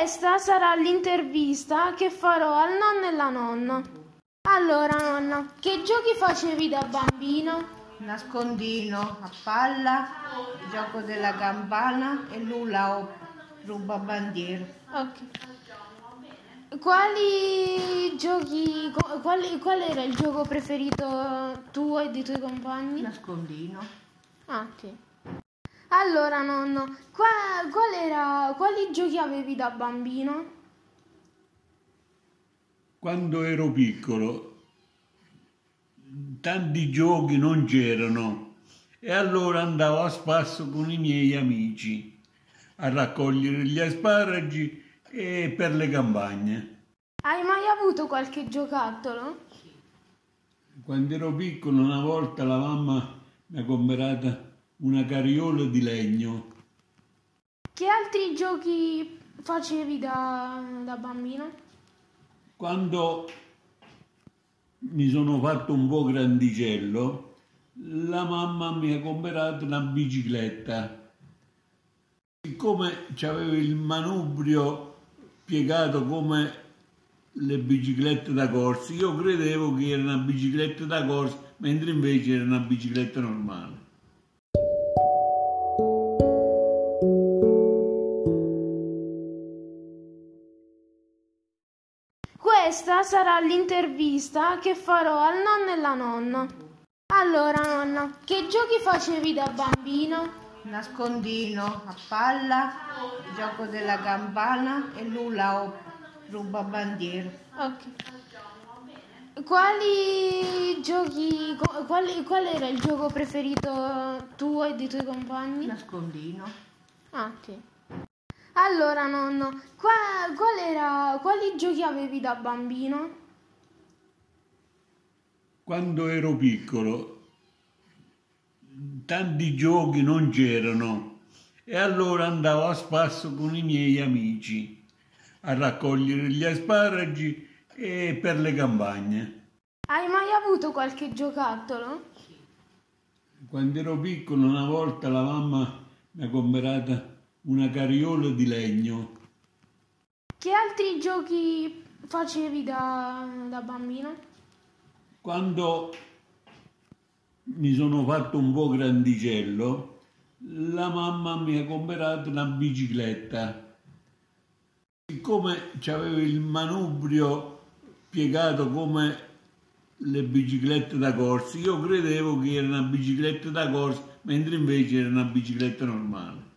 Questa sarà l'intervista che farò al nonno e la nonna. Allora, nonna, che giochi facevi da bambino? Nascondino a palla, gioco della campana e l'ula o ruba bandiera. Ok. Quali giochi, quali- qual era il gioco preferito tuo e dei tuoi compagni? Nascondino. Ah, ok. Allora, nonno, qua- qual era, quali giochi avevi da bambino? Quando ero piccolo, tanti giochi non c'erano e allora andavo a spasso con i miei amici a raccogliere gli asparagi e per le campagne. Hai mai avuto qualche giocattolo? Quando ero piccolo, una volta la mamma mi ha comprato una carriola di legno. Che altri giochi facevi da, da bambino? Quando mi sono fatto un po' grandicello, la mamma mi ha comprato una bicicletta. Siccome c'avevo il manubrio piegato come le biciclette da corsa, io credevo che era una bicicletta da corsa, mentre invece era una bicicletta normale. Questa sarà l'intervista che farò al nonno e la nonna. Allora, nonna, che giochi facevi da bambino? Nascondino a palla, gioco della campana e l'ula o ruba bandiera. Ok. Quali giochi, quali- qual era il gioco preferito tuo e dei tuoi compagni? Nascondino. Ah, ok. Allora, nonno, qua- qual era, quali giochi avevi da bambino? Quando ero piccolo, tanti giochi non c'erano e allora andavo a spasso con i miei amici a raccogliere gli asparagi e per le campagne. Hai mai avuto qualche giocattolo? Quando ero piccolo, una volta la mamma mi ha comprato una carriola di legno. Che altri giochi facevi da, da bambino? Quando mi sono fatto un po' grandicello, la mamma mi ha comprato una bicicletta. Siccome c'avevo il manubrio piegato come le biciclette da corsa, io credevo che era una bicicletta da corsa, mentre invece era una bicicletta normale.